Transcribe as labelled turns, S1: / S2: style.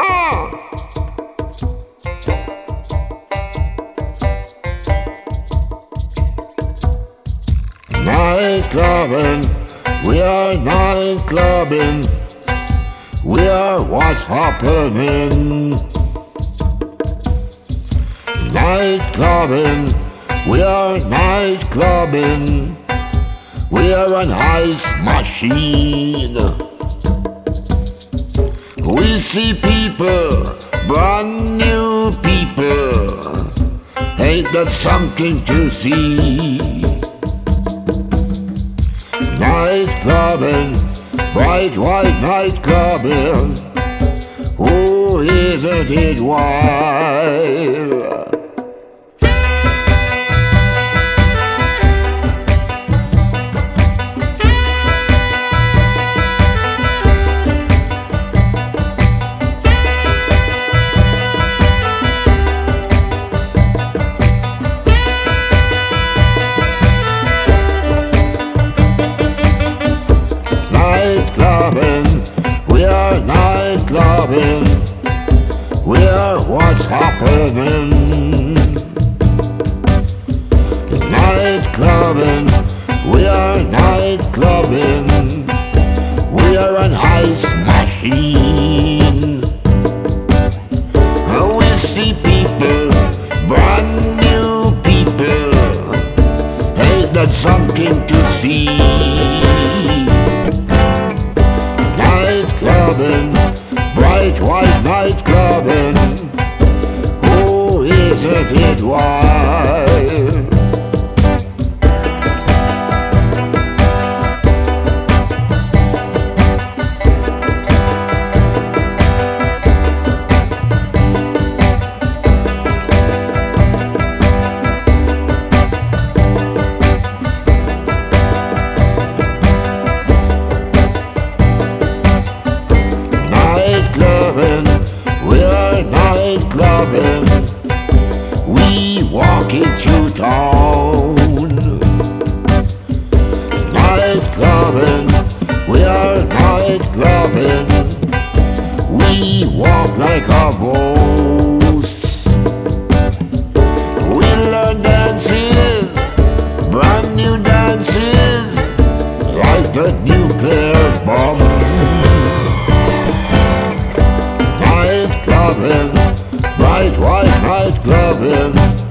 S1: Ah! Night clubbing, we are night clubbing. We are what's happening. Night clubbing, we are night clubbing. We are an ice machine. We see people, brand new people. Ain't that something to see? Night clubbing, bright white night clubbing. Oh, isn't it wild? Night clubbing. We are what's happening. Night clubbing. We are night clubbing. We are an ice machine. We see people, brand new people. Ain't that something to see? Clubbing, we are night clubbing. We walk into town. Night clubbing, we are night clubbing. We walk like our ghosts. We learn dances, brand new dances, like the nuclear problem